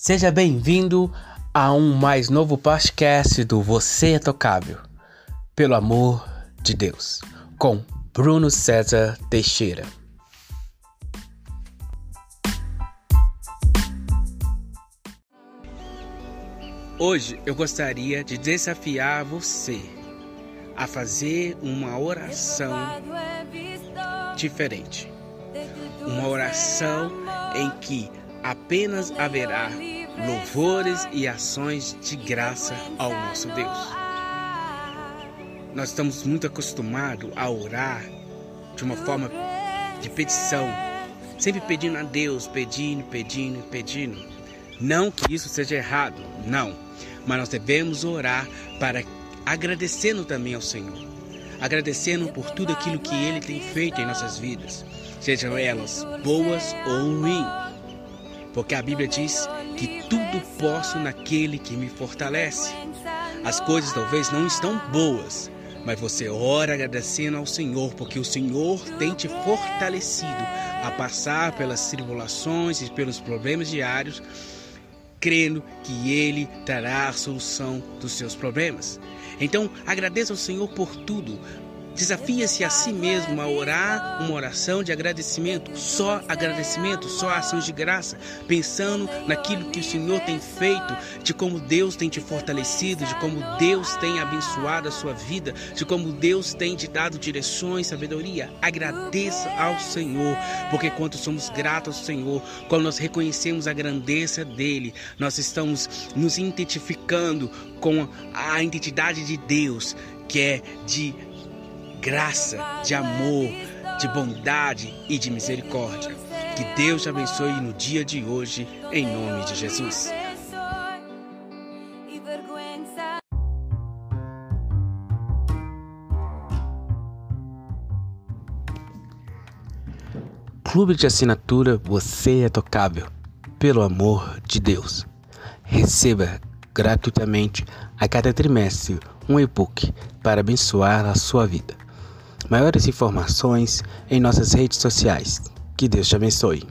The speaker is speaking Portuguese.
Seja bem-vindo a um mais novo podcast do Você é Tocável, pelo amor de Deus, com Bruno César Teixeira. Hoje eu gostaria de desafiar você a fazer uma oração diferente. Uma oração em que apenas haverá louvores e ações de graça ao nosso Deus. Nós estamos muito acostumados a orar de uma forma de petição, sempre pedindo a Deus, pedindo, pedindo, pedindo. Não que isso seja errado, não, mas nós devemos orar para agradecendo também ao Senhor, agradecendo por tudo aquilo que Ele tem feito em nossas vidas, sejam elas boas ou ruins porque a Bíblia diz que tudo posso naquele que me fortalece. As coisas talvez não estão boas, mas você ora agradecendo ao Senhor, porque o Senhor tem te fortalecido a passar pelas tribulações e pelos problemas diários, crendo que Ele trará a solução dos seus problemas. Então, agradeça ao Senhor por tudo, Desafia-se a si mesmo a orar uma oração de agradecimento, só agradecimento, só ações de graça, pensando naquilo que o Senhor tem feito, de como Deus tem te fortalecido, de como Deus tem abençoado a sua vida, de como Deus tem te dado direções, sabedoria. Agradeça ao Senhor, porque quando somos gratos ao Senhor, quando nós reconhecemos a grandeza dele, nós estamos nos identificando com a identidade de Deus, que é de graça, de amor, de bondade e de misericórdia. Que Deus te abençoe no dia de hoje, em nome de Jesus. Clube de assinatura Você é Tocável, pelo amor de Deus. Receba gratuitamente a cada trimestre um e-book para abençoar a sua vida. Maiores informações em nossas redes sociais. Que Deus te abençoe.